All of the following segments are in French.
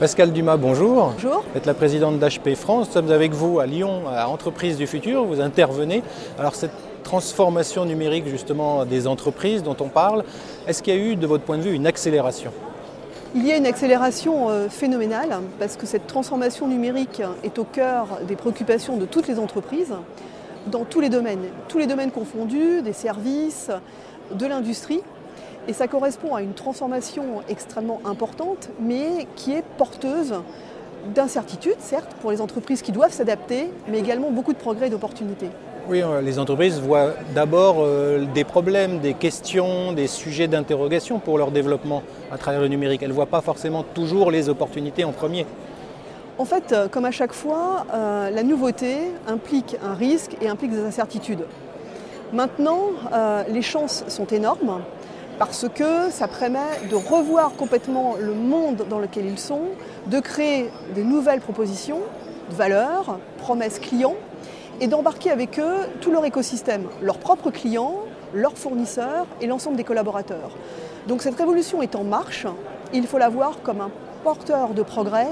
Pascal Dumas, bonjour. Bonjour. Vous êtes la présidente d'HP France. Nous sommes avec vous à Lyon, à Entreprises du Futur. Vous intervenez. Alors, cette transformation numérique, justement, des entreprises dont on parle, est-ce qu'il y a eu, de votre point de vue, une accélération? Il y a une accélération euh, phénoménale parce que cette transformation numérique est au cœur des préoccupations de toutes les entreprises dans tous les domaines, tous les domaines confondus, des services, de l'industrie. Et ça correspond à une transformation extrêmement importante, mais qui est porteuse d'incertitudes, certes, pour les entreprises qui doivent s'adapter, mais également beaucoup de progrès et d'opportunités. Oui, euh, les entreprises voient d'abord euh, des problèmes, des questions, des sujets d'interrogation pour leur développement à travers le numérique. Elles ne voient pas forcément toujours les opportunités en premier. En fait, euh, comme à chaque fois, la nouveauté implique un risque et implique des incertitudes. Maintenant, les chances sont énormes parce que ça permet de revoir complètement le monde dans lequel ils sont, de créer des nouvelles propositions de valeurs, promesses clients, et d'embarquer avec eux tout leur écosystème, leurs propres clients, leurs fournisseurs et l'ensemble des collaborateurs. Donc cette révolution est en marche, il faut la voir comme un porteur de progrès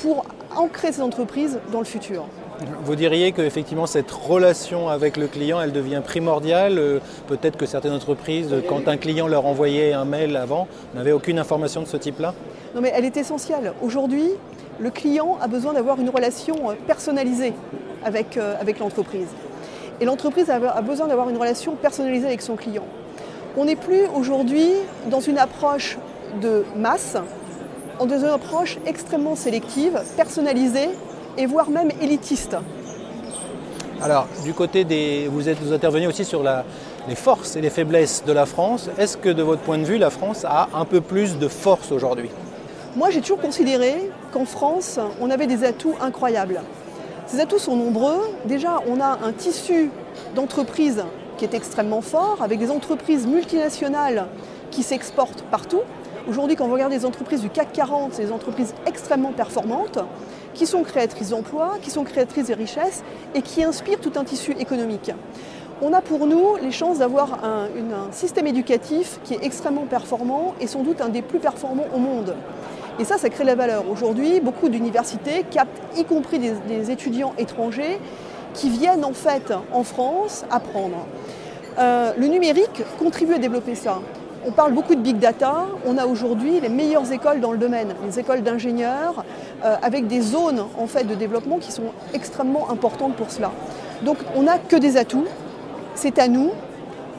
pour ancrer ces entreprises dans le futur. Vous diriez qu'effectivement cette relation avec le client, elle devient primordiale. Euh, peut-être que certaines entreprises, quand un client leur envoyait un mail avant, n'avaient aucune information de ce type-là Non mais elle est essentielle. Aujourd'hui, le client a besoin d'avoir une relation euh, personnalisée avec, euh, avec l'entreprise. Et l'entreprise a besoin d'avoir une relation personnalisée avec son client. On n'est plus aujourd'hui dans une approche de masse, dans une approche extrêmement sélective, personnalisée et voire même élitiste. Alors, du côté des. Vous, êtes, vous intervenez aussi sur les forces et les faiblesses de la France. Est-ce que, de votre point de vue, la France a un peu plus de force aujourd'hui? Moi, j'ai toujours considéré qu'en France, on avait des atouts incroyables. Ces atouts sont nombreux. Déjà, on a un tissu d'entreprises qui est extrêmement fort, avec des entreprises multinationales qui s'exportent partout. Aujourd'hui, quand vous regardez les entreprises du CAC 40, c'est des entreprises extrêmement performantes qui sont créatrices d'emplois, qui sont créatrices de richesses et qui inspirent tout un tissu économique. On a pour nous les chances d'avoir un, système éducatif qui est extrêmement performant et sans doute un des plus performants au monde. Et ça, ça crée la valeur. Aujourd'hui, beaucoup d'universités captent, y compris des, étudiants étrangers, qui viennent en fait en France apprendre. Euh, le numérique contribue à développer ça. On parle beaucoup de big data. On a aujourd'hui les meilleures écoles dans le domaine, les écoles d'ingénieurs, euh, avec des zones en fait, de développement qui sont extrêmement importantes pour cela. Donc on n'a que des atouts. C'est à nous,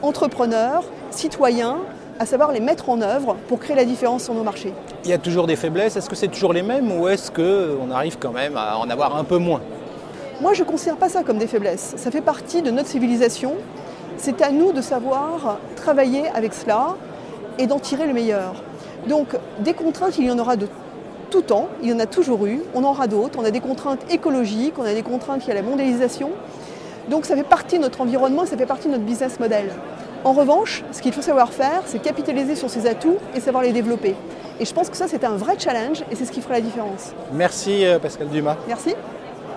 entrepreneurs, citoyens, à savoir les mettre en œuvre pour créer la différence sur nos marchés. Il y a toujours des faiblesses. Est-ce que c'est toujours les mêmes ou est-ce qu'on arrive quand même à en avoir un peu moins? Moi, je ne considère pas ça comme des faiblesses. Ça fait partie de notre civilisation. C'est à nous de savoir travailler avec cela, et d'en tirer le meilleur. Donc des contraintes, il y en aura de tout temps, il y en a toujours eu, on en aura d'autres, on a des contraintes écologiques, on a des contraintes qui à la mondialisation. Donc ça fait partie de notre environnement, ça fait partie de notre business model. En revanche, ce qu'il faut savoir faire, c'est capitaliser sur ces atouts et savoir les développer. Et je pense que ça, c'est un vrai challenge et c'est ce qui fera la différence. Merci euh, Pascal Dumas. Merci.